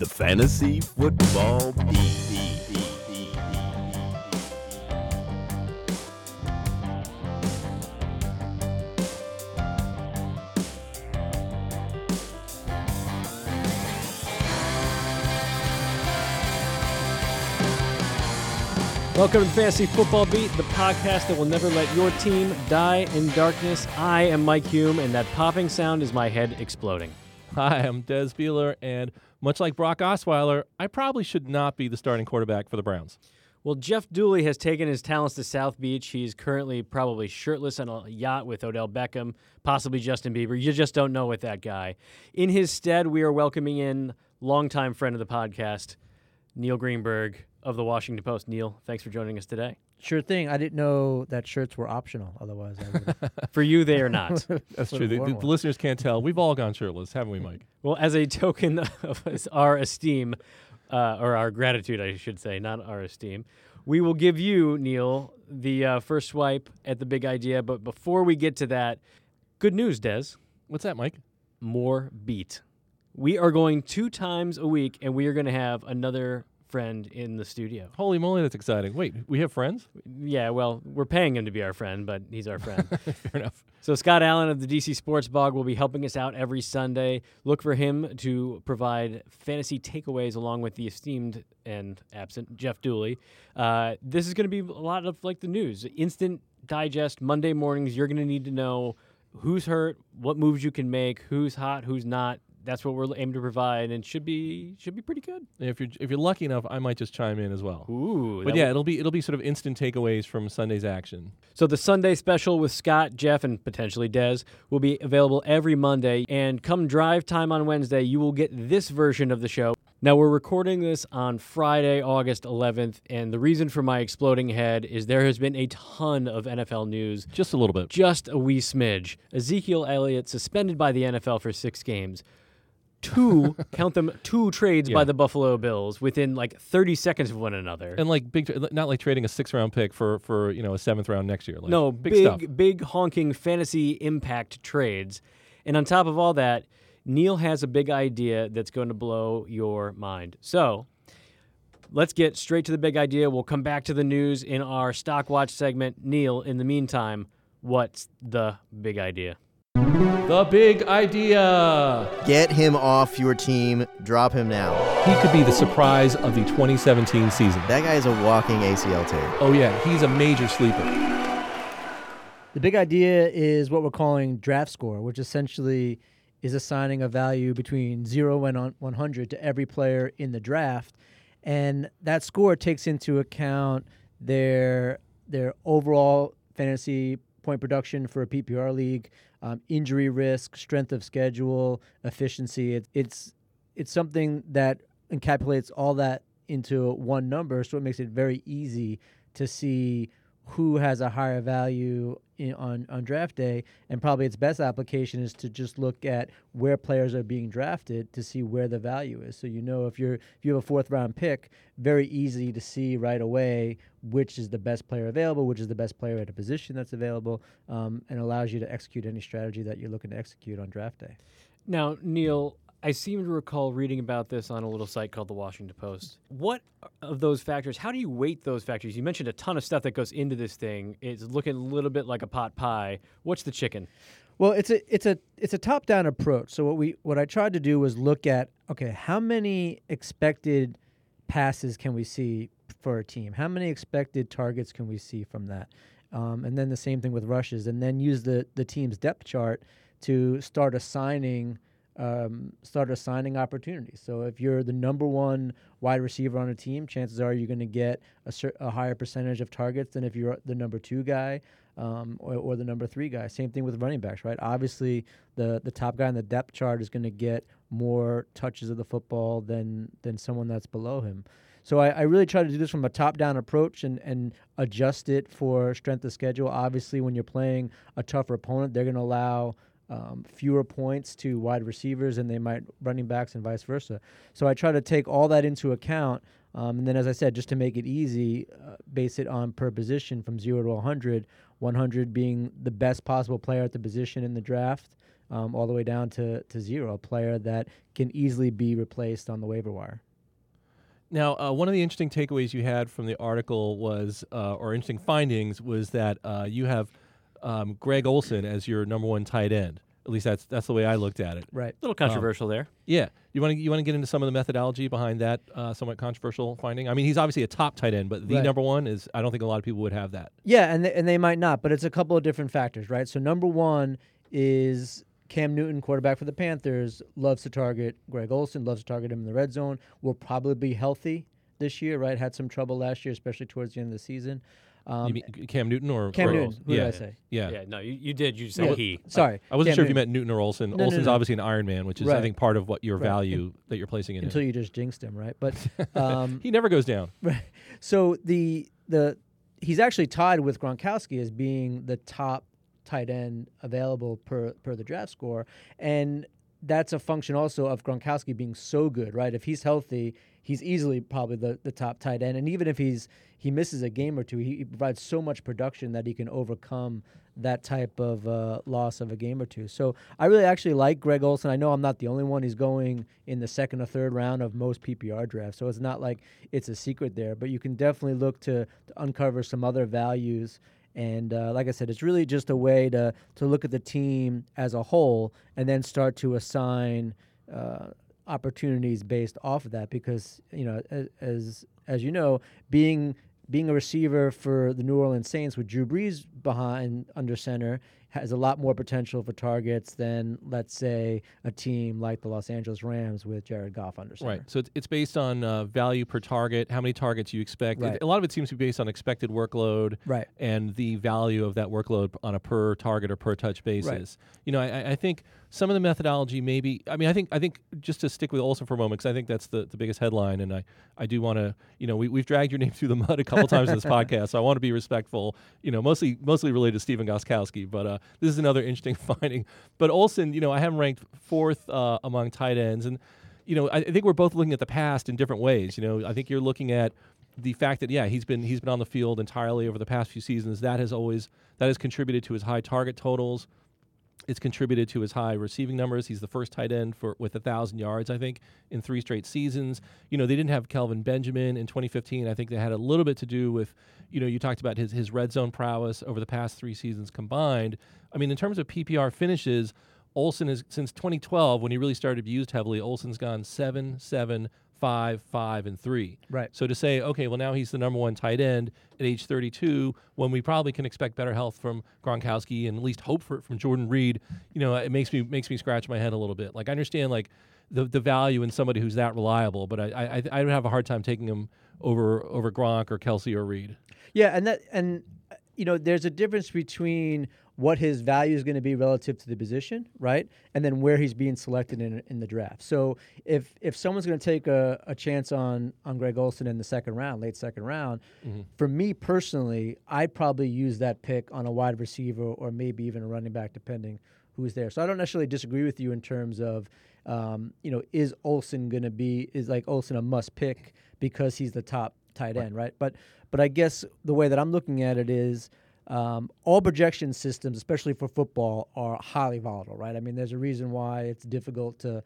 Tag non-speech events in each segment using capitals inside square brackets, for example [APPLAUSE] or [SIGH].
the Fantasy Football Beat. Welcome to Fantasy Football Beat, the podcast that will never let your team die in darkness. I am Mike Hume, and that popping sound is my head exploding. Hi, I'm Des Bieler, and much like Brock Osweiler, I probably should not be the starting quarterback for the Browns. Well, Jeff Dooley has taken his talents to South Beach. He's currently probably shirtless on a yacht with Odell Beckham, possibly Justin Bieber. You just don't know with that guy. In his stead, we are welcoming in longtime friend of the podcast, Neil Greenberg of the Washington Post. Neil, thanks for joining us today. Sure thing. I didn't know that shirts were optional. Otherwise, I would. [LAUGHS] For you, they are not. [LAUGHS] That's true. a The, the listeners can't tell. We've all gone shirtless, haven't we, [LAUGHS] Mike? Well, as a token of our esteem, uh, or our gratitude, I should say, not our esteem, we will give you, Neil, the uh, first swipe at the big idea. But before we get to that, good news, Des. What's that, Mike? More beat. We are going two times a week, and we are going to have another friend in the studio. Holy moly, that's exciting. Wait, we have friends? Yeah, well, we're paying him to be our friend, but he's our friend. [LAUGHS] Fair enough. So Scott Allen of the DC Sports Blog will be helping us out every Sunday. Look for him to provide fantasy takeaways along with the esteemed and absent Jeff Dooley. Uh, this is going to be a lot of like the news, instant digest. Monday mornings, you're going to need to know who's hurt, what moves you can make, who's hot, who's not. That's what we're aiming to provide, and should be should be pretty good. If you're if you're lucky enough, I might just chime in as well. Ooh, But yeah, it'll be it'll be sort of instant takeaways from Sunday's action. So the Sunday special with Scott, Jeff, and potentially Des will be available every Monday. And come drive time on Wednesday, you will get this version of the show. Now we're recording this on Friday, August 11th, and the reason for my exploding head is there has been a ton of NFL news. Just a little bit. Just a wee smidge. Ezekiel Elliott suspended by the NFL for six games. Two, [LAUGHS] count them, two trades by the Buffalo Bills within like 30 seconds of one another. And like big, not like trading a six round pick for for you know a seventh round next year. Like, no, big, big, big honking fantasy impact trades. And on top of all that, Neil has a big idea that's going to blow your mind. So let's get straight to the big idea. We'll come back to the news in our Stock Watch segment. Neil, in the meantime, what's the big idea? The big idea. Get him off your team. Drop him now. He could be the surprise of the 2017 season. That guy is a walking ACL tear. Oh yeah, he's a major sleeper. the big idea is what we're calling draft score, which essentially is assigning a value between zero and on- 100 to every player in the draft, and that score takes into account their their overall fantasy point production for a PPR league, um, injury risk, strength of schedule, efficiency. It, it's it's something that encapsulates all that into one number, so it makes it very easy to see who has a higher value in, on on draft day. And probably its best application is to just look at where players are being drafted to see where the value is. So you know if you're if you have a fourth round pick, very easy to see right away which is the best player available, which is the best player at a position that's available, um, and allows you to execute any strategy that you're looking to execute on draft day. Now, Neil, I seem to recall reading about this on a little site called the Washington Post. What of those factors, how do you weight those factors? You mentioned a ton of stuff that goes into this thing. It's looking a little bit like a pot pie. What's the chicken? Well, it's a it's a it's a top down approach. So what we what I tried to do was look at okay, how many expected passes can we see for a team? How many expected targets can we see from that? Um, and then the same thing with rushes, and then use the the team's depth chart to start assigning um, start assigning opportunities. So if you're the number one wide receiver on a team, chances are you're going to get a, cer- a higher percentage of targets than if you're the number two guy um, or, or the number three guy. Same thing with running backs, right? Obviously, the the top guy on the depth chart is going to get more touches of the football than than someone that's below him. So I, I really try to do this from a top-down approach and, and adjust it for strength of schedule. Obviously, when you're playing a tougher opponent, they're going to allow um, fewer points to wide receivers than they might running backs and vice versa. So I try to take all that into account. Um, and then, as I said, just to make it easy, uh, base it on per position from zero to 100, 100 being the best possible player at the position in the draft, um, all the way down to, to zero, a player that can easily be replaced on the waiver wire. Now, uh, one of the interesting takeaways you had from the article was, uh, or interesting findings, was that uh, you have um, Greg Olsen as your number one tight end. At least that's that's the way I looked at it. Right. A little controversial there. Yeah, you want to you want to get into some of the methodology behind that uh, somewhat controversial finding. I mean, he's obviously a top tight end, but the Right. number one is I don't think a lot of people would have that. Yeah, and they, and they might not, but it's a couple of different factors, right? So number one is Cam Newton, quarterback for the Panthers, loves to target Greg Olsen, loves to target him in the red zone. Will probably be healthy this year, right? Had some trouble last year, especially towards the end of the season. Um, you mean Cam Newton or Cam or Newton, Olsen? who yeah, did I say? Yeah. Yeah, no, you, you did. You said Yeah. he. Sorry, I wasn't Cam sure if you Newton, meant Newton or Olsen. No, no, Olsen's no. obviously an Iron Man, which is I think part of what your Right. value that you're placing in until him. you just jinxed him, right? But [LAUGHS] um, he never goes down. [LAUGHS] Right. So the the he's actually tied with Gronkowski as being the top tight end available per per the draft score, and that's a function also of Gronkowski being so good, right? If he's healthy, he's easily probably the, the top tight end, and even if he's he misses a game or two, he, he provides so much production that he can overcome that type of uh, loss of a game or two. So I really actually like Greg Olsen. I know I'm not the only one. He's going in the second or third round of most PPR drafts, so it's not like it's a secret there. But you can definitely look to, to uncover some other values. And uh, like I said, it's really just a way to to look at the team as a whole and then start to assign uh, opportunities based off of that. Because you know, as as, you know, being being a receiver for the New Orleans Saints with Drew Brees behind under center has a lot more potential for targets than, let's say, a team like the Los Angeles Rams with Jared Goff under center. Right. So it's, it's based on uh, value per target, how many targets you expect. It- Right. a lot of it seems to be based on expected workload Right. and the value of that workload on a per target or per touch basis. Right. You know, I- I, I think some of the methodology maybe. I mean, I think I think just to stick with Olsen for a moment because I think that's the, the biggest headline, and I, I do want to. You know, we we've dragged your name [LAUGHS] through the mud a couple times in this [LAUGHS] podcast, so I want to be respectful. You know, mostly mostly related to Stephen Gostkowski, but uh, this is another [LAUGHS] interesting finding. But Olsen, you know, I have him ranked fourth uh, among tight ends, and you know, I, I think we're both looking at the past in different ways. You know, I think you're looking at the fact that yeah, he's been he's been on the field entirely over the past few seasons. That has always that has contributed to his high target totals. It's contributed to his high receiving numbers. He's the first tight end for with a thousand yards, I think, in three straight seasons. You know, they didn't have Kelvin Benjamin in 2015. I think they had a little bit to do with, you know, you talked about his his red zone prowess over the past three seasons combined. I mean, in terms of PPR finishes, Olsen is since 2012 when he really started to be used heavily. Olsen's gone seven, seven, five, five, and three. Right. So to say, okay, well now he's the number one tight end at age 32, when we probably can expect better health from Gronkowski and at least hope for it from Jordan Reed, you know, it makes me makes me scratch my head a little bit. Like I understand like the the value in somebody who's that reliable, but I I I would have a hard time taking him over over Gronk or Kelce or Reed. Yeah, and that and uh, you know, there's a difference between what his value is going to be relative to the position, right, and then where he's being selected in in the draft. So if if someone's going to take a, a chance on on Greg Olsen in the second round, late second round, for me personally, I'd probably use that pick on a wide receiver or maybe even a running back, depending who's there. So I don't necessarily disagree with you in terms of, um, you know, is Olsen going to be is like Olsen a must pick because he's the top tight end, right? But but I guess the way that I'm looking at it is. Um, all projection systems, especially for football, are highly volatile, right? I mean, there's a reason why it's difficult to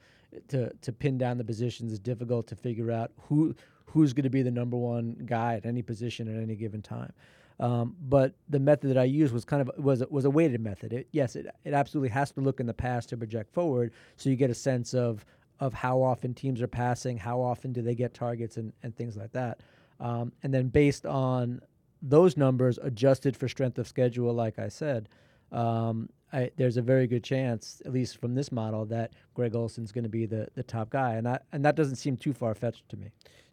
to to pin down the positions. It's difficult to figure out who who's going to be the number one guy at any position at any given time. Um, but the method that I used was kind of was was a weighted method. It, yes, it, it absolutely has to look in the past to project forward, so you get a sense of of how often teams are passing, how often do they get targets, and, and things like that. Um, and then based on those numbers adjusted for strength of schedule, like I said, um, I, there's a very good chance, at least from this model, that Greg Olsen's going to be the, the top guy, and I, and that doesn't seem too far fetched to me.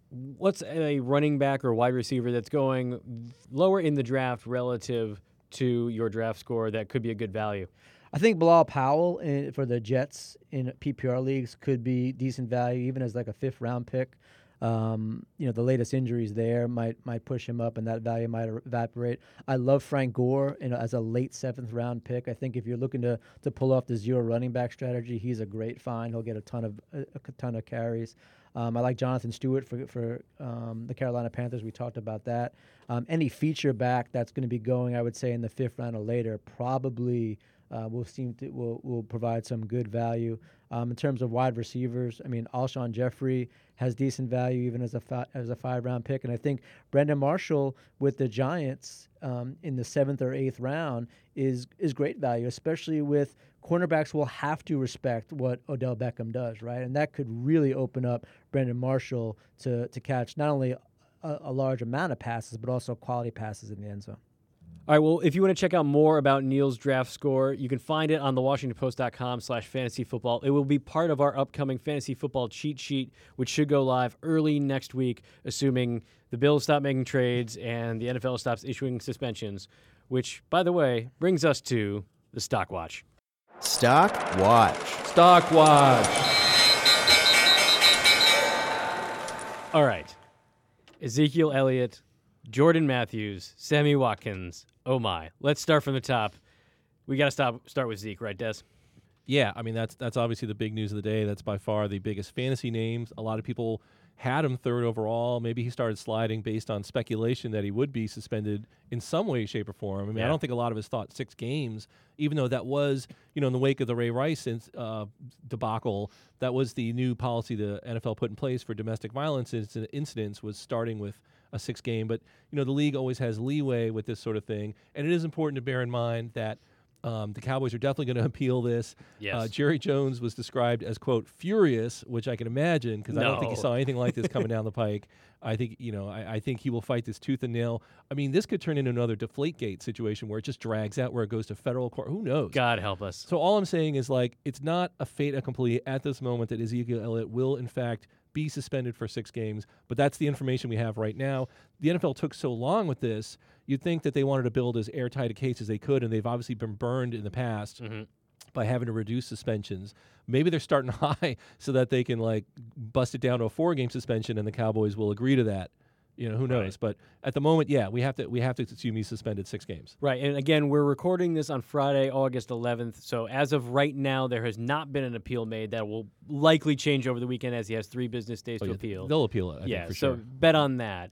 What's a running back or wide receiver that's going lower in the draft relative to your draft score that could be a good value? I think Bilal Powell in, for the Jets in PPR leagues could be decent value, even as like a fifth round pick. Um, you know, the latest injuries there might might push him up, and that value might er- evaporate. I love Frank Gore you know, as a late seventh round pick. I think if you're looking to to pull off the zero running back strategy, he's a great find. He'll get a ton of a, a ton of carries. Um, I like Jonathan Stewart for for um, the Carolina Panthers. We talked about that. Um, any feature back that's going to be going, I would say, in the fifth round or later, probably uh, will seem to will will provide some good value. Um, in terms of wide receivers, I mean, Alshon Jeffery has decent value even as a fi- as a five round pick, and I think Brandon Marshall with the Giants um, in the seventh or eighth round is is great value, especially with cornerbacks will have to respect what Odell Beckham does, right? And that could really open up Brandon Marshall to to catch not only a, a large amount of passes, but also quality passes in the end zone. All right, well, if you want to check out more about Neil's draft score, you can find it on the WashingtonPost.com slash fantasy football. It will be part of our upcoming fantasy football cheat sheet, which should go live early next week, assuming the Bills stop making trades and the NFL stops issuing suspensions, which, by the way, brings us to the Stock Watch. Stock watch. Stock watch. All right. Ezekiel Elliott, Jordan Matthews, Sammy Watkins. Oh my. Let's start from the top. We got to stop start with Zeke, right, Des? Yeah, I mean that's that's obviously the big news of the day. That's by far the biggest fantasy names. A lot of people had him third overall. Maybe he started sliding based on speculation that he would be suspended in some way, shape, or form. I mean, Yeah. I don't think a lot of us thought six games, even though that was, you know, in the wake of the Ray Rice uh, debacle, that was the new policy the NFL put in place for domestic violence inc- incidents was starting with a six game. But you know, the league always has leeway with this sort of thing, and it is important to bear in mind that. Um, the Cowboys are definitely going [LAUGHS] to appeal this. Yes. Uh, Jerry Jones was described as quote furious, which I can imagine because I don't think he saw anything like this coming [LAUGHS] down the pike. I think you know I, I think he will fight this tooth and nail. I mean, this could turn into another Deflategate situation where it just drags out, where it goes to federal court. Who knows? God help us. So all I'm saying is like it's not a fait accompli at this moment that Ezekiel Elliott will in fact be suspended for six games, but that's the information we have right now. The NFL took so long with this, you'd think that they wanted to build as airtight a case as they could, and they've obviously been burned in the past Mhm. by having to reduce suspensions. Maybe they're starting [LAUGHS] high so that they can like bust it down to a four game suspension and the Cowboys will agree to that. You know, who knows? Right. But at the moment, yeah, we have to we have to assume he's suspended six games. Right. And again, we're recording this on Friday, August 11th. So as of right now, there has not been an appeal made that will likely change over the weekend as he has three business days Oh, to yeah, appeal. They'll appeal it, I yeah. think, for so sure. bet on that.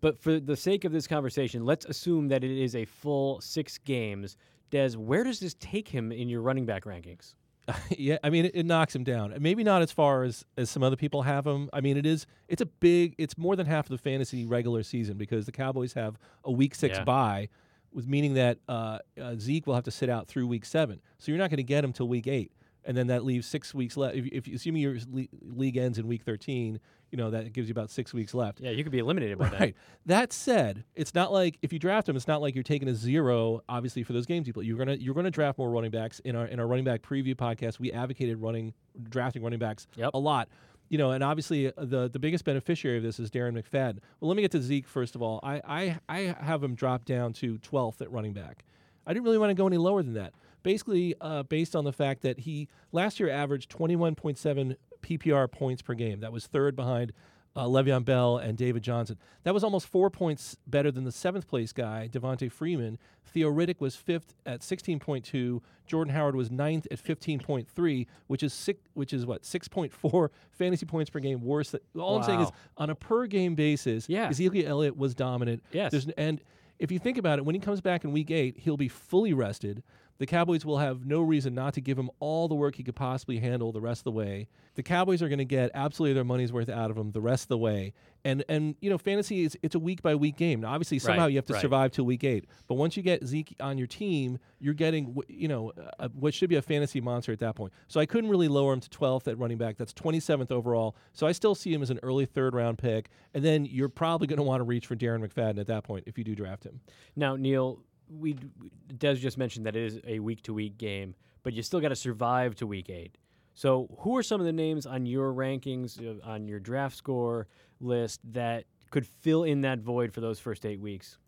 But for the sake of this conversation, let's assume that it is a full six games. Des, where does this take him in your running back rankings? [LAUGHS] yeah, I mean, it, it knocks him down. Maybe not as far as as some other people have him. I mean, it is it's a big. It's more than half of the fantasy regular season because the Cowboys have a week six Yeah. bye, with meaning that uh, uh, Zeke will have to sit out through week seven. So you're not going to get him till week eight, and then that leaves six weeks left. If, if assuming your le- league ends in week thirteen, you know that gives you about six weeks left. Yeah, you could be eliminated by Right. That said, it's not like if you draft him, it's not like you're taking a zero. Obviously, for those games, people, you're gonna you're gonna draft more running backs. In our in our running back preview podcast, we advocated running drafting running backs Yep. a lot. You know, and obviously uh, the the biggest beneficiary of this is Darren McFadden. Well, let me get to Zeke first of all. I I, I have him drop down to 12th at running back. I didn't really want to go any lower than that. Basically, uh, based on the fact that he last year averaged 21.7 PPR points per game. That was third behind uh, Le'Veon Bell and David Johnson. That was almost four points better than the seventh place guy, Devonta Freeman. Theo Riddick was fifth at 16.2. Jordan Howard was ninth at 15.3, which is six, which is what 6.4 [LAUGHS] fantasy points per game worse. Than, all I'm saying is on a per game basis, Yeah. Ezekiel Elliott was dominant. Yes. There's, and if you think about it, when he comes back in week eight, he'll be fully rested. The Cowboys will have no reason not to give him all the work he could possibly handle the rest of the way. The Cowboys are going to get absolutely their money's worth out of him the rest of the way. And and you know, fantasy is it's a week by week game. Now, obviously, somehow Right, you have to right. survive till week eight. But once you get Zeke on your team, you're getting you know uh, what should be a fantasy monster at that point. So I couldn't really lower him to 12th at running back. That's 27th overall. So I still see him as an early third round pick. And then you're probably going to want to reach for Darren McFadden at that point if you do draft him. Now, Neil, we Des just mentioned that it is a week to week game, but you still got to survive to week eight. So, who are some of the names on your rankings, uh, on your draft score list that could fill in that void for those first eight weeks?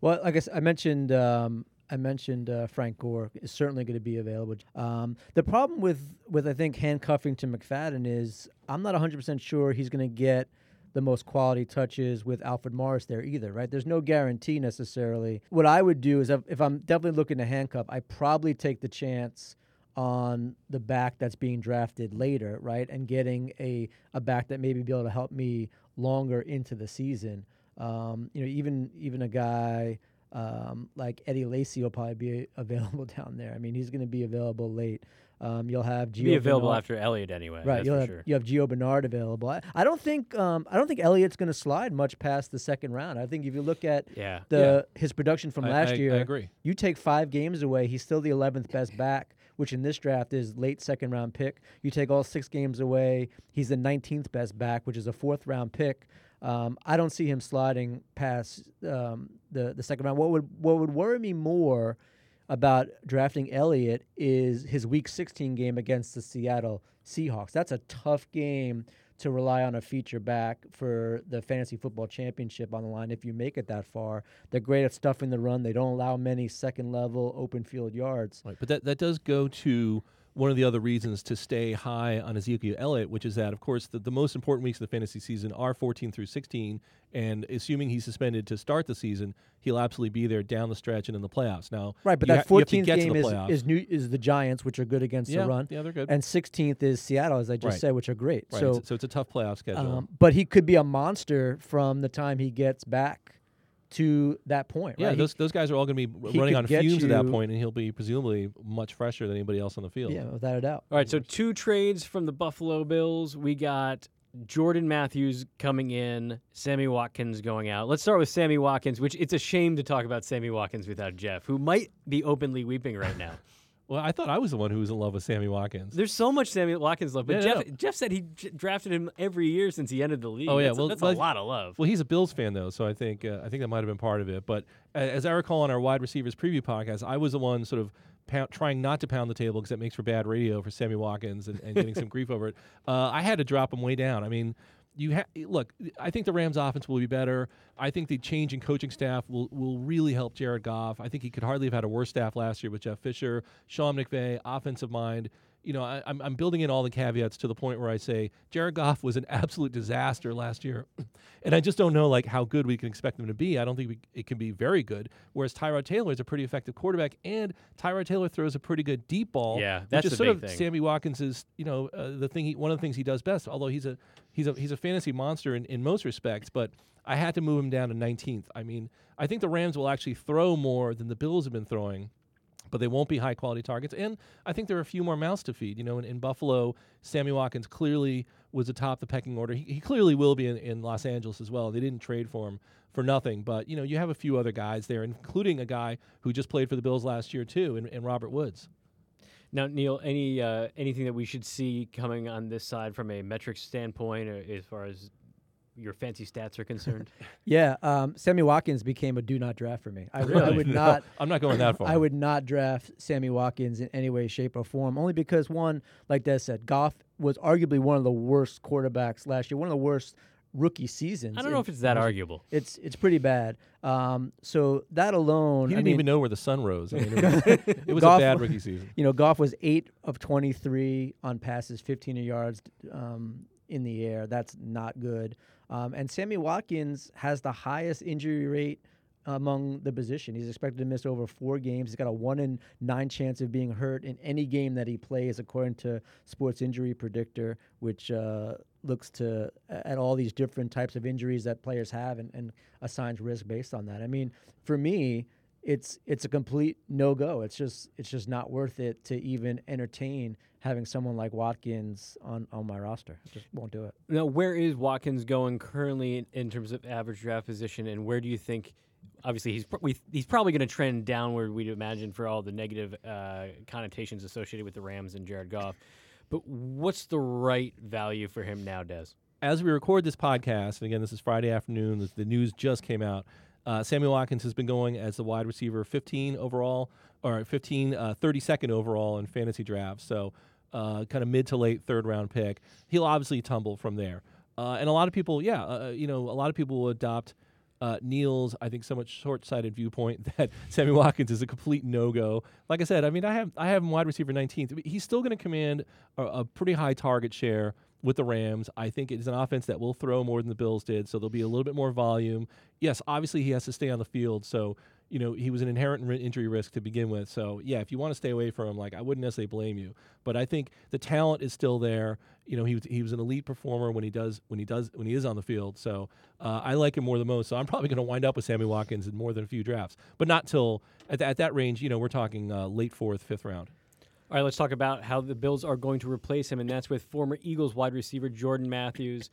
Well, I, s- I mentioned, um, I mentioned uh, Frank Gore is certainly going to be available. Um, the problem with with I think handcuffing to McFadden is I'm not 100 percent sure he's going to get the most quality touches with Alfred Morris there either. Right? There's no guarantee necessarily. What I would do is if, I'm definitely looking to handcuff, I probably take the chance on the back that's being drafted later, right, and getting a a back that maybe be able to help me longer into the season. Um, you know, even even a guy Um, like Eddie Lacy will probably be [LAUGHS] available down there. I mean, he's going to be available late. Um, you'll have Gio Be available Bernard- after Elliott anyway. Right, you'll have sure. you have Gio Bernard available. I, I don't think um, I don't think Elliott's going to slide much past the second round. I think if you look at Yeah. the his production from I- last I- year, I agree. you take five games away, he's still the 11th best back, which in this draft is late second round pick. You take all six games away, he's the 19th best back, which is a fourth round pick. Um, I don't see him sliding past um, the the second round. What would what would worry me more about drafting Elliott is his Week 16 game against the Seattle Seahawks. That's a tough game to rely on a feature back for the fantasy football championship on the line if you make it that far. They're great at stuffing the run. They don't allow many second level open field yards. Right, but that, that does go to one of the other reasons to stay high on Ezekiel Elliott, which is that, of course, the, the most important weeks of the fantasy season are 14 through 16, and assuming he's suspended to start the season, he'll absolutely be there down the stretch and in the playoffs. Now, Right, but that ha- you have to 14th get game is, is new is the Giants, which are good against yeah, the run, yeah, they're good. and 16th is Seattle, as I just Right. said, which are great. right, So, it's, so it's a tough playoff schedule. um, but he could be a monster from the time he gets back to that point. yeah, right? He- those, those guys are all going to be running on get fumes at that point, and he'll be presumably much fresher than anybody else on the field. yeah, without a doubt. All right, so two trades from the Buffalo Bills. We got Jordan Matthews coming in, Sammy Watkins going out. Let's start with Sammy Watkins, which it's a shame to talk about Sammy Watkins without Jeff, who might be openly weeping right now. [LAUGHS] Well, I thought I was the one who was in love with Sammy Watkins. There's so much Sammy Watkins love, but Yeah, Jeff no. Jeff said he j- drafted him every year since he entered the league. Oh, yeah, that's, a- well- that's well, a lot of love. Well, he's a Bills fan though, so I think uh, I think that might have been part of it. But uh, as I recall on our wide receivers preview podcast, I was the one sort of pound, trying not to pound the table because that makes for bad radio for Sammy Watkins and, and getting [LAUGHS] some grief over it. Uh, I had to drop him way down. I mean, you ha- look. I think the Rams' offense will be better. I think the change in coaching staff will will really help Jared Goff. I think he could hardly have had a worse staff last year with Jeff Fisher, Sean McVay, offensive mind you know, I, I'm, I'm building in all the caveats to the point where I say Jared Goff was an [LAUGHS] absolute disaster last year, [CLEARS THROAT] and I just don't know like how good we can expect him to be. I don't think we, it can be very good. Whereas Tyrod Taylor is a pretty effective quarterback, and Tyrod Taylor throws a pretty good deep ball. Yeah, which that's is the sort big of thing. Sammy Watkins is you know uh, the thing he, one of the things he does best. Although he's a he's a he's a fantasy monster in, in most respects, but I had to move him down to 19th. I mean, I think the Rams will actually throw more than the Bills have been throwing but they won't be high quality targets. And I think there are a few more mouths to feed. You know, in, in Buffalo, Sammy Watkins clearly was atop the pecking order. He, he clearly will be in, in Los Angeles as well. They didn't trade for him for nothing. But, you know, you have a few other guys there, including a guy who just played for the Bills last year, too, and, in Robert Woods. Now, Neil, any uh, anything that we should see coming on this side from a metrics standpoint, or as far as your fancy stats are concerned? [LAUGHS] Yeah, um, Sammy Watkins became a do not draft for me. I, would- I Really? would [LAUGHS] No, not. I'm not going that [LAUGHS] far. I would not draft Sammy Watkins in any way, shape, or form. Only because one, like Des said, Goff was arguably one of the worst quarterbacks last year. One of the worst rookie seasons. I don't know in- if it's that arguable. It's it's pretty bad. Um, so that alone, He didn't mean, even know where the sun rose. I mean, it was, [LAUGHS] it was a bad rookie season. You know, Goff was eight of twenty-three on passes, fifteen yards um, in the air. That's not good. Um, and Sammy Watkins has the highest injury rate among the position. He's expected to miss over four games. He's got a one in nine chance of being hurt in any game that he plays, according to Sports Injury Predictor, which uh, looks to at all these different types of injuries that players have and, and assigns risk based on that. I mean, for me, it's it's a complete no go. It's just it's just not worth it to even entertain having someone like Watkins on on my roster. I just won't do it. Now, where is Watkins going currently in, in terms of average draft position, and where do you think? Obviously, he's he's probably going to trend downward. We'd imagine for all the negative uh, connotations associated with the Rams and Jared Goff. But what's the right value for him now, Des? as we record this podcast, and again, this is Friday afternoon, the, news just came out. Uh, Samuel Watkins has been going as the wide receiver 15 overall, or 15, uh, 32nd overall in fantasy drafts. So, uh, kind of mid to late third round pick. He'll obviously tumble from there. Uh, and a lot of people, yeah, uh, you know, a lot of people will adopt uh, Neil's, I think, somewhat short-sighted viewpoint [LAUGHS] that Sammy Watkins is a complete no-go. Like I said, I mean, I have I have him wide receiver 19th. He's still going to command a, a pretty high target share with the Rams. I think it's an offense that will throw more than the Bills did, so there'll be a little bit more volume. Yes, obviously he has to stay on the field, so you know, he was an inherent injury risk to begin with. So yeah, if you want to stay away from him, like I wouldn't necessarily blame you. But I think the talent is still there. You know, he was he was an elite performer when he does when he does when he is on the field. So uh, I like him more than most. So I'm probably going to wind up with Sammy Watkins in more than a few drafts, but not till at, th- at that range. You know, we're talking uh, late fourth, fifth round. All right, let's talk about how the Bills are going to replace him, and that's with former Eagles wide receiver Jordan Matthews.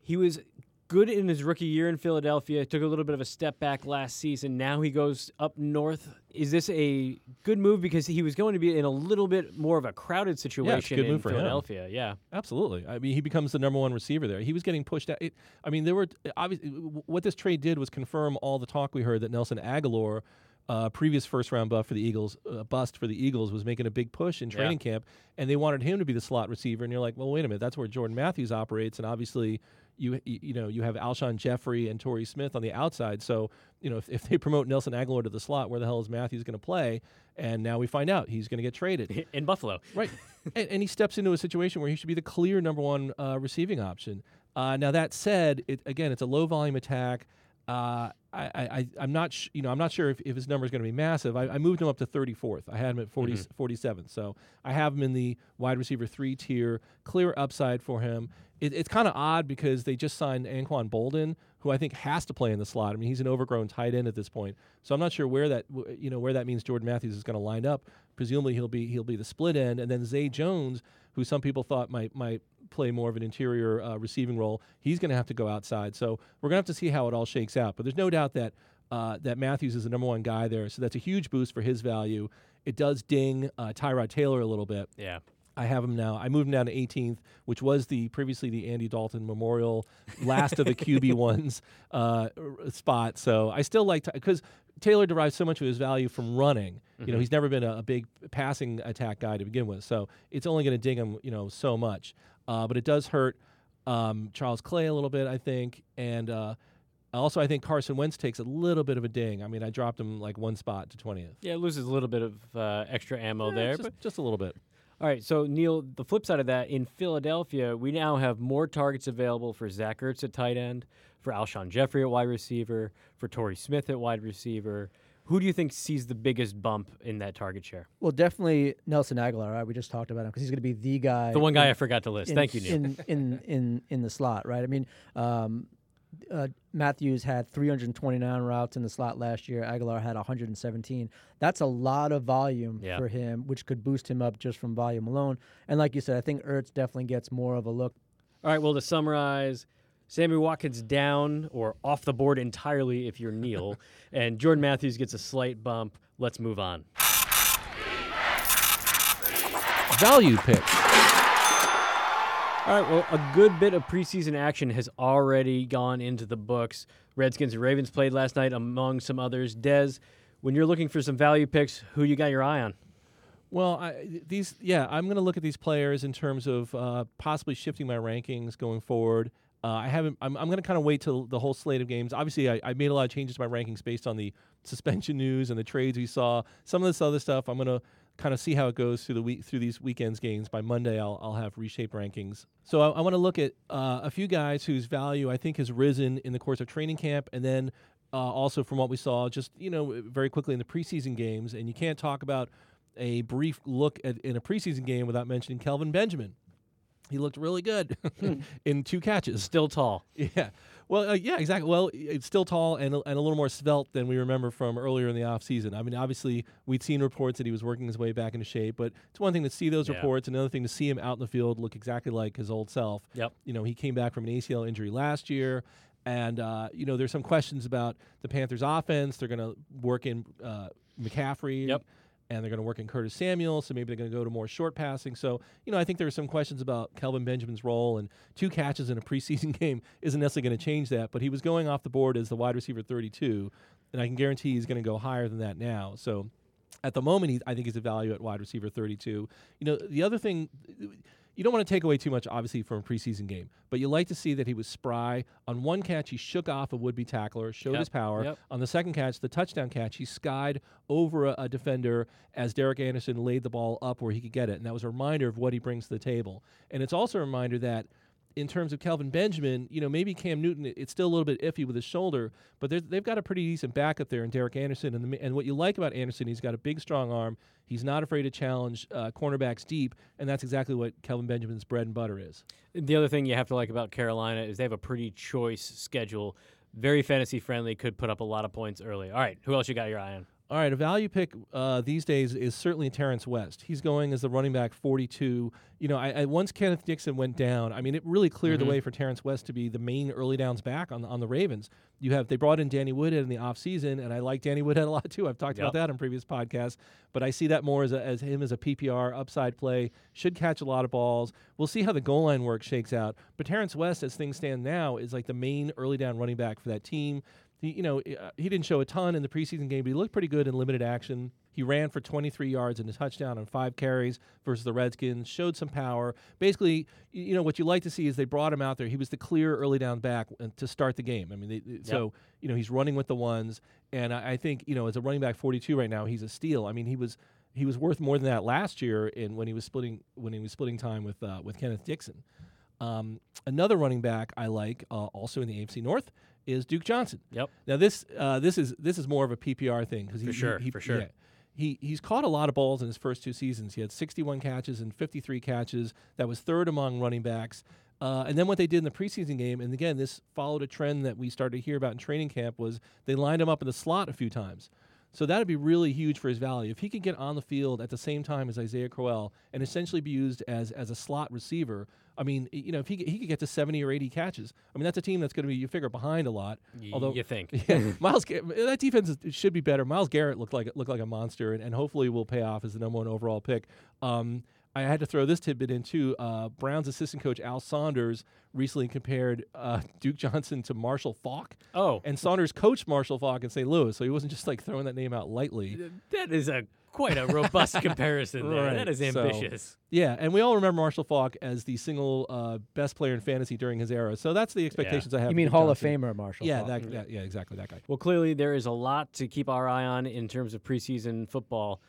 He was good in his rookie year in Philadelphia. Took a little bit of a step back last season. Now he goes up north. Is this a good move because he was going to be in a little bit more of a crowded situation good in move for him. Philadelphia? Yeah. Absolutely. I mean, he becomes the number one receiver there. He was getting pushed out. It, I mean, there were obviously what this trade did was confirm all the talk we heard that Nelson Agholor, uh, previous first round buff for the Eagles, uh, bust for the Eagles, was making a big push in Yeah. training camp, and they wanted him to be the slot receiver. And you're like, well, wait a minute, that's where Jordan Matthews operates, and obviously. You, you know you have Alshon Jeffery and Torrey Smith on the outside, so you know if, if they promote Nelson Agholor to the slot, where the hell is Matthews going to play? And now we find out he's going to get traded. [LAUGHS] In Buffalo. Right. [LAUGHS] and, and he steps into a situation where he should be the clear number one uh, receiving option. Uh, now that said, it, again, it's a low volume attack. Uh, I, I, I'm not, sh- you know, I'm not sure if, if his number is going to be massive. I, I moved him up to 34th. I had him at 40, 47th. So I have him in the wide receiver three tier, clear upside for him. It, it's kind of odd because they just signed Anquan Boldin, who I think has to play in the slot. I mean, he's an overgrown tight end at this point. So I'm not sure where that, you know, where that means Jordan Matthews is going to line up. Presumably he'll be he'll be the split end, and then Zay Jones, who some people thought might might play more of an interior uh, receiving role, he's going to have to go outside. So we're going to have to see how it all shakes out. But there's no doubt that uh, that Matthews is the number one guy there, so that's a huge boost for his value. It does ding uh, Tyrod Taylor a little bit. Yeah. I have him now. I moved him down to 18th, which was the previously the Andy Dalton Memorial last of the QB [LAUGHS] ones uh, spot. So I still like because Taylor derives so much of his value from running. You know, he's never been a, a big passing attack guy to begin with, so it's only going to ding him, you know, so much. Uh, but it does hurt um, Charles Clay a little bit, I think, and uh, also I think Carson Wentz takes a little bit of a ding. I mean, I dropped him like one spot to 20th. Yeah, it loses a little bit of uh, extra ammo Eh, there. just, But just a little bit. All right, so Neil, the flip side of that, in Philadelphia, we now have more targets available for Zach Ertz at tight end, for Alshon Jeffery at wide receiver, for Torrey Smith at wide receiver. Who do you think sees the biggest bump in that target share? Well, definitely Nelson Agholor. Right? We just talked about him because he's going to be the guy. The one guy in- I forgot to list. in, Thank you, Neil. In in in in the slot, right? I mean, um, uh, Matthews had 329 routes in the slot last year. Agholor had 117. That's a lot of volume Yeah. for him, which could boost him up just from volume alone. And like you said, I think Ertz definitely gets more of a look. All right, well, to summarize, Sammy Watkins down or off the board entirely if you're Neil, [LAUGHS] and Jordan Matthews gets a slight bump. Let's move on. Value pick. All right, well, a good bit of preseason action has already gone into the books. Redskins and Ravens played last night, among some others. Des, when you're looking for some value picks, who you got your eye on? Well, I, these yeah, I'm going to look at these players in terms of uh, possibly shifting my rankings going forward. Uh, I haven't. I'm, I'm going to kind of wait till the whole slate of games. Obviously, I, I made a lot of changes to my rankings based on the [LAUGHS] suspension news and the trades we saw. Some of this other stuff, I'm going to kind of see how it goes through the week through these weekends games. By Monday, I'll I'll have reshaped rankings. So I, I want to look at uh, a few guys whose value I think has risen in the course of training camp, and then uh, also from what we saw, just you know, very quickly in the preseason games. And you can't talk about a brief look at in a preseason game without mentioning Kelvin Benjamin. He looked really good [LAUGHS] in two catches. Still tall. Yeah. Well, uh, yeah, exactly. Well, it's still tall and, a- and a little more svelte than we remember from earlier in the offseason. I mean, obviously, we'd seen reports that he was working his way back into shape, but it's one thing to see those Yeah. reports, another thing to see him out in the field look exactly like his old self. Yep. You know, he came back from an ACL injury last year. And, uh, you know, there's some questions about the Panthers' offense. They're going to work in uh, McCaffrey Yep. And they're going to work in Curtis Samuel, so maybe they're going to go to more short passing. So, you know, I think there are some questions about Kelvin Benjamin's role, and two catches in a [LAUGHS] preseason game isn't necessarily going to change that. But he was going off the board as the wide receiver 32, and I can guarantee he's going to go higher than that now. So, at the moment, he, I think he's a value at wide receiver 32. You know, the other thing. You don't want to take away too much, obviously, from a preseason game, but you like to see that he was spry. On one catch, he shook off a would-be tackler, showed Yep, his power. yep. On the second catch, the touchdown catch, he skied over a, a defender as Derek Anderson laid the ball up where he could get it. And that was a reminder of what he brings to the table. And it's also a reminder that in terms of Kelvin Benjamin, you know, maybe Cam Newton, it's still a little bit iffy with his shoulder, but they've got a pretty decent backup there in Derek Anderson. And, the, and what you like about Anderson, he's got a big, strong arm. He's not afraid to challenge uh, cornerbacks deep, and that's exactly what Kelvin Benjamin's bread and butter is. The other thing you have to like about Carolina is they have a pretty choice schedule. Very fantasy friendly, could put up a lot of points early. All right, who else you got your eye on? All right, a value pick uh, these days is certainly Terrence West. He's going as the running back 42. You know, I, I once Kenneth Dixon went down. I mean, it really cleared Mhm. the way for Terrence West to be the main early downs back on the, on the Ravens. You have they brought in Danny Woodhead in the offseason, and I like Danny Woodhead a lot too. I've talked Yep. about that on previous podcasts, but I see that more as, a, as him as a PPR upside play. Should catch a lot of balls. We'll see how the goal line work shakes out. But Terrence West, as things stand now, is like the main early down running back for that team. He, you know, uh, he didn't show a ton in the preseason game, but he looked pretty good in limited action. He ran for 23 yards and a touchdown on five carries versus the Redskins. Showed some power. Basically, you know what you like to see is they brought him out there. He was the clear early down back uh, to start the game. I mean, they, they- so you know he's running with the ones, and I, I think you know as a running back 42 right now, he's a steal. I mean, he was he was worth more than that last year in when he was splitting when he was splitting time with uh, with Kenneth Dixon. Um, another running back I like, uh, also in the AFC North, is Duke Johnson. Yep. Now this uh, this is this is more of a PPR thing because For sure, for sure. He he's caught a lot of balls in his first two seasons. He had 61 catches and 53 catches. That was third among running backs. Uh, and then what they did in the preseason game, and again, this followed a trend that we started to hear about in training camp, was they lined him up in the slot a few times. So that would be really huge for his value. If he could get on the field at the same time as Isaiah Crowell and essentially be used as as a slot receiver, I mean, you know, if he he could get to 70 or 80 catches, I mean, that's a team that's going to be you figure behind a lot. Y- Although you think? [LAUGHS] yeah, [LAUGHS] Myles that defense is, should be better. Myles Garrett looked like looked like a monster, and, and hopefully will pay off as the number one overall pick. Um, I had to throw this tidbit in too. Uh, Browns assistant coach Al Saunders recently compared uh, [LAUGHS] Duke Johnson to Marshall Faulk, Oh, and Saunders coached Marshall Faulk in St. Louis, so he wasn't just like throwing that name out lightly. that is a quite a robust [LAUGHS] comparison there. Right, That is so- ambitious. Yeah, and we all remember Marshall Faulk as the single uh, best player in fantasy during his era. So that's the expectations I have. You mean Duke Hall of Johnson. Famer Marshall? Yeah, Faulk. that, that, yeah, exactly that guy. Well, clearly there is a lot to keep our eye on in terms of preseason football.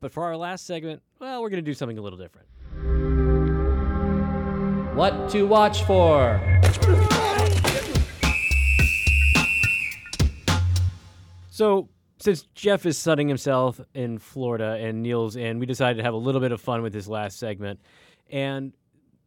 But for our last segment, well, we're going to do something a little different. What to watch for? So, since Jeff is sunning himself in Florida and Neil's in, we decided to have a little bit of fun with this last segment. And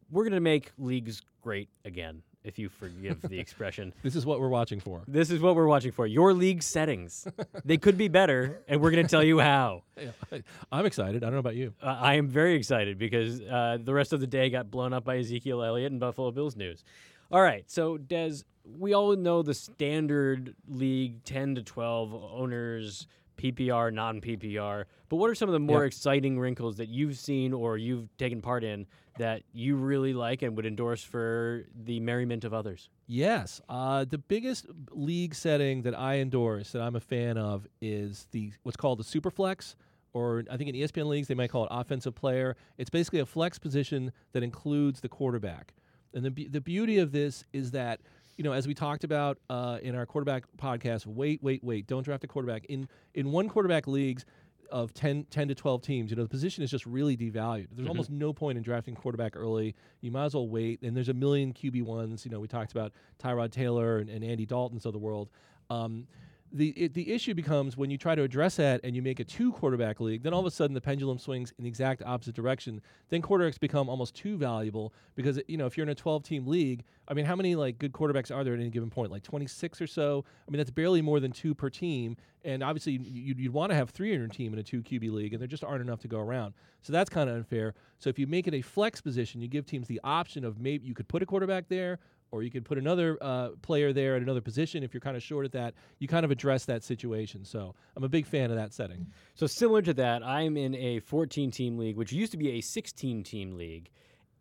we're going to make leagues great again, if you forgive the expression. [LAUGHS] This is what we're watching for. This is what we're watching for. Your league settings. they could be better, and we're going to tell you how. [LAUGHS] I'm excited. I don't know about you. Uh, I am very excited because uh, the rest of the day got blown up by Ezekiel Elliott and Buffalo Bills news. All right, so Des, we all know the standard league 10 to 12 owners, PPR, non PPR, but what are some of the more Yep. exciting wrinkles that you've seen or you've taken part in that you really like and would endorse for the merriment of others? Yes. Uh, the biggest league setting that I endorse that I'm a fan of is the what's called the superflex, or I think in ESPN leagues they might call it offensive player. It's basically a flex position that includes the quarterback. And the be- the beauty of this is that you know as we talked about uh, in our quarterback podcast, wait, wait, wait, don't draft a quarterback in in one quarterback leagues. Of 10, 10 to 12 teams, you know, the position is just really devalued. There's almost no point in drafting quarterback early. You might as well wait. And there's a million QB ones. You know, we talked about Tyrod Taylor and, and Andy Dalton's of the world. Um, the it, the issue becomes when you try to address that and you make a two quarterback league, then all of a sudden the pendulum swings in the exact opposite direction. Then quarterbacks become almost too valuable because you know if you're in a 12 team league, I mean, how many like good quarterbacks are there at any given point? Like 26 or so. I mean, that's barely more than two per team. And obviously, you'd, you'd want to have three in your team in a two QB league, and there just aren't enough to go around. So that's kind of unfair. So if you make it a flex position, you give teams the option of maybe you could put a quarterback there, or you could put another uh, player there at another position if you're kind of short at that. You kind of address that situation. So I'm a big fan of that setting. So similar to that, I'm in a 14 team league, which used to be a 16 team league,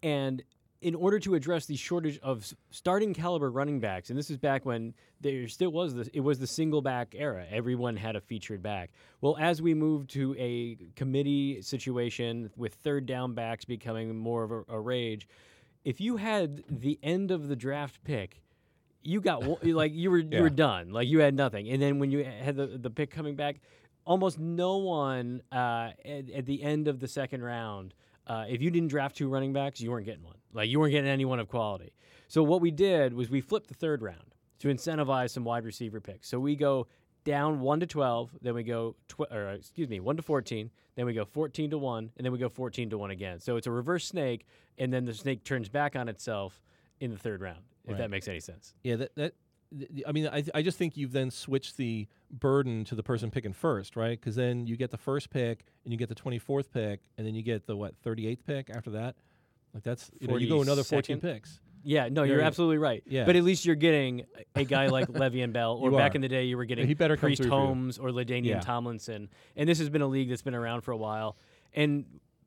and in order to address the shortage of starting caliber running backs, and this is back when there still was this, it was the single back era. Everyone had a featured back. Well, as we moved to a committee situation with third down backs becoming more of a, a rage, if you had the end of the draft pick you got like you were you were done like you had nothing and then when you had the, the pick coming back almost no one uh, at, at the end of the second round uh, if you didn't draft two running backs, you weren't getting one. Like you weren't getting anyone of quality. So what we did was we flipped the third round to incentivize some wide receiver picks. So we go down one to twelve, then we go tw- or uh, excuse me, one to fourteen, then we go fourteen to one, and then we go fourteen to one again. So it's a reverse snake, and then the snake turns back on itself in the third round. If Right. that makes any sense. Yeah, that that. th- th- I mean, I, I just think you've then switched the burden to the person picking first, right? Because then you get the first pick, and you get the twenty fourth pick, and then you get the what thirty eighth pick after that. Like that's you know you go another fourteen picks. Yeah, no, Yeah, you're absolutely right. Yeah. But at least you're getting a guy like [LAUGHS] Le'Veon Bell, or You back are. in the day, you were getting he better come Priest through for you. Holmes or LaDainian Yeah. Tomlinson. And this has been a league that's been around for a while. And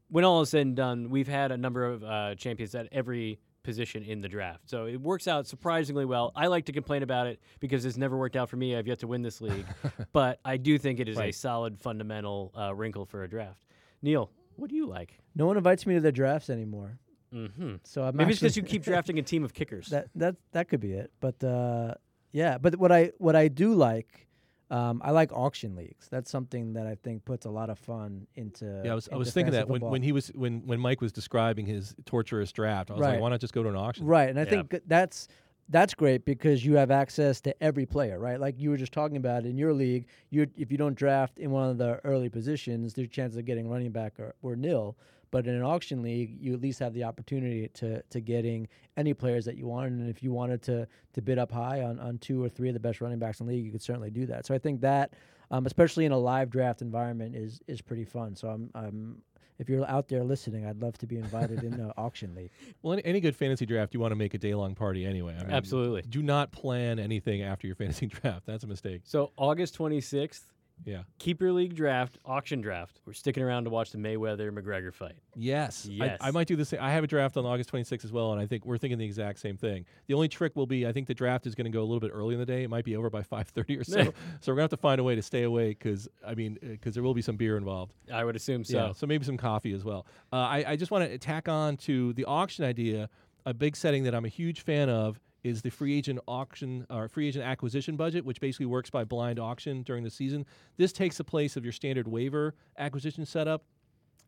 when all is said and done, we've had a number of uh, champions at every position in the draft. So it works out surprisingly well. I like to complain about it because it's never worked out for me. I've yet to win this league. [LAUGHS] but I do think it is a Right. solid fundamental uh, wrinkle for a draft. Neil, what do you like? No one invites me to the drafts anymore. Mm-hmm. So I'm Maybe it's because you keep [LAUGHS] drafting a team of kickers. that that that could be it. But uh, yeah, but what I what I do like, um, I like auction leagues. That's something that I think puts a lot of fun into. Yeah, I was I was thinking that when, when he was when when Mike was describing his torturous draft, I was like, Right. why not just go to an auction? Right, and I Yeah. think that's that's great because you have access to every player, right? Like you were just talking about in your league, you if you don't draft in one of the early positions, there's chances of getting running back or, or nil. But in an auction league, you at least have the opportunity to to getting any players that you wanted, and if you wanted to to bid up high on, on two or three of the best running backs in the league, you could certainly do that. So I think that, um, especially in a live draft environment, is is pretty fun. So I'm I'm if you're out there listening, I'd love to be invited in an [LAUGHS] auction league. Well, any, any good fantasy draft, you want to make a day long party anyway. I mean, Absolutely. Do not plan anything after your fantasy [LAUGHS] draft. That's a mistake. So August 26th, Yeah. keep your league draft, auction draft. We're sticking around to watch the Mayweather McGregor fight. Yes. Yes. I, I might do the same. I have a draft on August 26th as well, and I think we're thinking the exact same thing. The only trick will be I think the draft is going to go a little bit early in the day. It might be over by 5:30 or so. [LAUGHS] so we're going to have to find a way to stay awake because I mean because there will be some beer involved. I would assume so. Yeah, so maybe some coffee as well. Uh, I, I just want to tack on to the auction idea. A big setting that I'm a huge fan of is the free agent auction or free agent acquisition budget, which basically works by blind auction during the season. This takes the place of your standard waiver acquisition setup,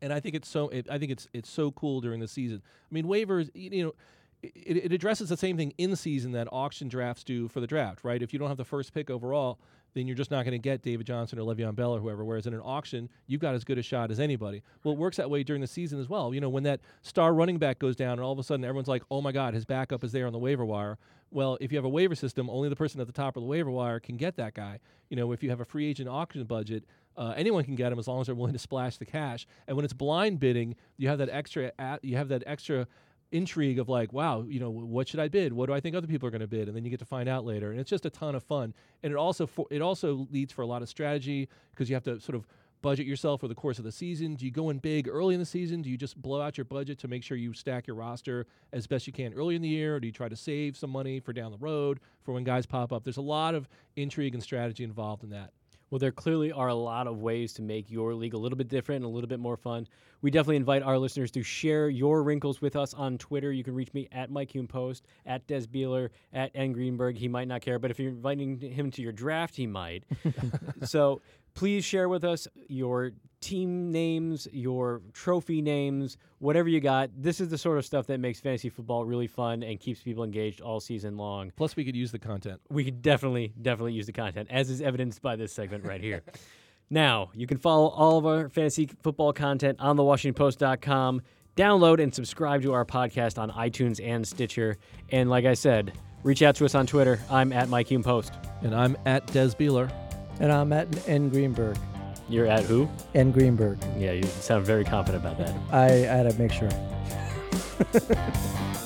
and I think it's so. It, I think it's it's so cool during the season. I mean, waivers, you know. It, it addresses the same thing in season that auction drafts do for the draft, right? If you don't have the first pick overall, then you're just not going to get David Johnson or Le'Veon Bell or whoever. Whereas in an auction, you've got as good a shot as anybody. Well, it works that way during the season as well. You know, when that star running back goes down and all of a sudden everyone's like, oh my God, his backup is there on the waiver wire. Well, if you have a waiver system, only the person at the top of the waiver wire can get that guy. You know, if you have a free agent auction budget, uh, anyone can get him as long as they're willing to splash the cash. And when it's blind bidding, you have that extra. You have that extra intrigue of like, wow, you know, what should I bid? What do I think other people are going to bid? And then you get to find out later, and it's just a ton of fun. And it also for, it also leads for a lot of strategy because you have to sort of budget yourself for the course of the season. Do you go in big early in the season? Do you just blow out your budget to make sure you stack your roster as best you can early in the year? Or do you try to save some money for down the road for when guys pop up? There's a lot of intrigue and strategy involved in that. Well, there clearly are a lot of ways to make your league a little bit different and a little bit more fun. We definitely invite our listeners to share your wrinkles with us on Twitter. You can reach me at Mike Hume Post, at Des Bieler, at N Greenberg. He might not care, but if you're inviting him to your draft, he might. [LAUGHS] so please share with us your team names, your trophy names, whatever you got. This is the sort of stuff that makes fantasy football really fun and keeps people engaged all season long Plus, we could use the content. we could definitely definitely use the content as is evidenced by this segment right here [LAUGHS] now you can follow all of our fantasy football content on thewashingtonpost.com download and subscribe to our podcast on itunes and stitcher and like i said reach out to us on twitter i'm at mike hume post And I'm at Des Bieler. And I'm at N Greenberg. you're at who N Greenberg. yeah you sound very confident about that [LAUGHS] I, I had to make sure. [LAUGHS]